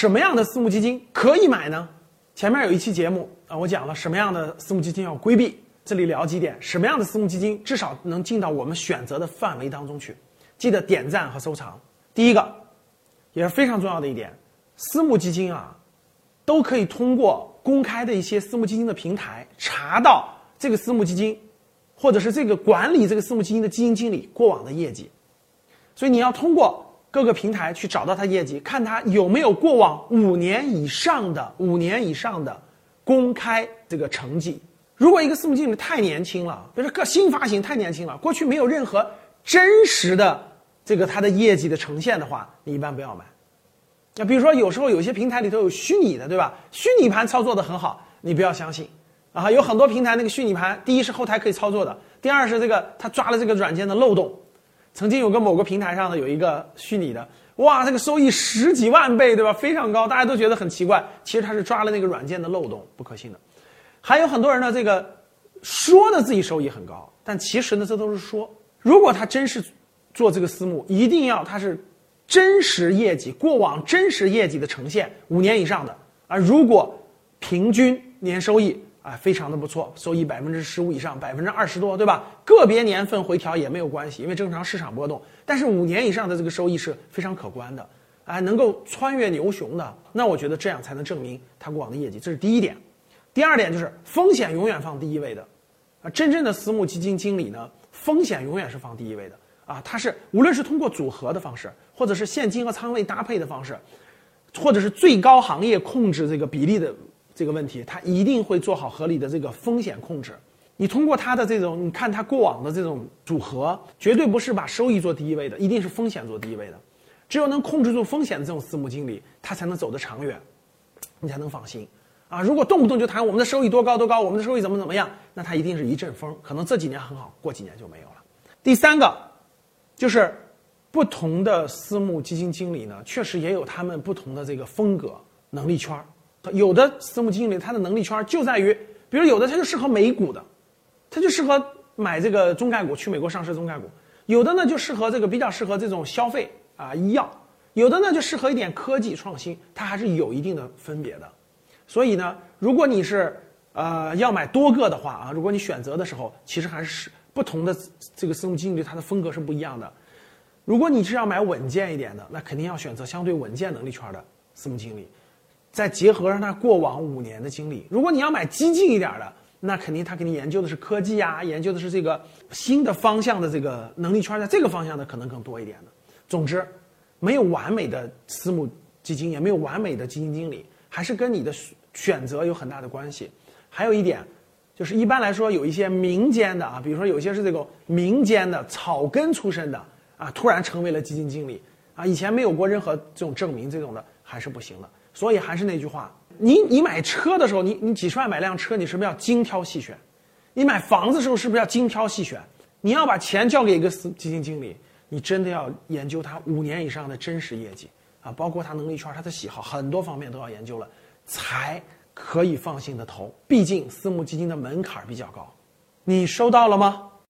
什么样的私募基金可以买呢？前面有一期节目啊，我讲了什么样的私募基金要规避。这里聊几点，什么样的私募基金至少能进到我们选择的范围当中去？记得点赞和收藏。第一个，也是非常重要的一点，私募基金啊，都可以通过公开的一些私募基金的平台查到这个私募基金，或者是这个管理这个私募基金的基金经理过往的业绩。所以你要通过各个平台去找到他业绩，看他有没有过往五年以上的五年以上的公开这个成绩。如果一个私募经理太年轻了，比如说个新发行太年轻了，过去没有任何真实的这个它的业绩的呈现的话，你一般不要买。那比如说有时候有些平台里头有虚拟的，对吧？虚拟盘操作的很好，你不要相信啊。有很多平台那个虚拟盘，第一是后台可以操作的，第二是这个他抓了这个软件的漏洞。曾经有个某个平台上的有一个虚拟的，哇，这个收益十几万倍，对吧？非常高，大家都觉得很奇怪。其实他是抓了那个软件的漏洞，不可信的。还有很多人呢，这个说的自己收益很高，但其实呢，这都是说。如果他真是做这个私募，一定要他是真实业绩、过往真实业绩的呈现，五年以上的啊。如果平均年收益啊非常的不错，收益百分之十五以上，百分之二十多，对吧？个别年份回调也没有关系，因为正常市场波动。但是五年以上的这个收益是非常可观的，啊，能够穿越牛熊的，那我觉得这样才能证明他过往的业绩。这是第一点。第二点就是风险永远放第一位的，啊，真正的私募基金经理呢，风险永远是放第一位的啊，他是无论是通过组合的方式，或者是现金和仓位搭配的方式，或者是最高行业控制这个比例的这个问题，他一定会做好合理的这个风险控制。你通过他的这种，你看他过往的这种组合，绝对不是把收益做第一位的，一定是风险做第一位的。只有能控制住风险的这种私募经理，他才能走得长远，你才能放心。啊，如果动不动就谈我们的收益多高多高，我们的收益怎么怎么样，那他一定是一阵风，可能这几年很好，过几年就没有了。第三个，就是不同的私募基金经理呢，确实也有他们不同的这个风格、能力圈有的私募经理他的能力圈就在于，比如有的他就适合美股的，他就适合买这个中概股，去美国上市中概股；有的呢就适合这个比较适合这种消费啊医药；有的呢就适合一点科技创新，它还是有一定的分别的。所以呢，如果你是呃要买多个的话啊，如果你选择的时候，其实还是不同的这个私募经理，它的风格是不一样的。如果你是要买稳健一点的，那肯定要选择相对稳健能力圈的私募经理，再结合上他过往五年的经历。如果你要买激进一点的，那肯定他给你研究的是科技啊，研究的是这个新的方向的这个能力圈，在这个方向的可能更多一点的。总之，没有完美的私募基金，也没有完美的基金经理，还是跟你的。选择有很大的关系，还有一点，就是一般来说有一些民间的啊，比如说有些是这个民间的草根出身的啊，突然成为了基金经理啊，以前没有过任何这种证明，这种的还是不行的。所以还是那句话，你你买车的时候，你你几十万买辆车，你是不是要精挑细选？你买房子的时候是不是要精挑细选？你要把钱交给一个基金经理，你真的要研究他五年以上的真实业绩啊，包括他能力圈、他的喜好，很多方面都要研究了。才可以放心的投，毕竟私募基金的门槛比较高，你收到了吗？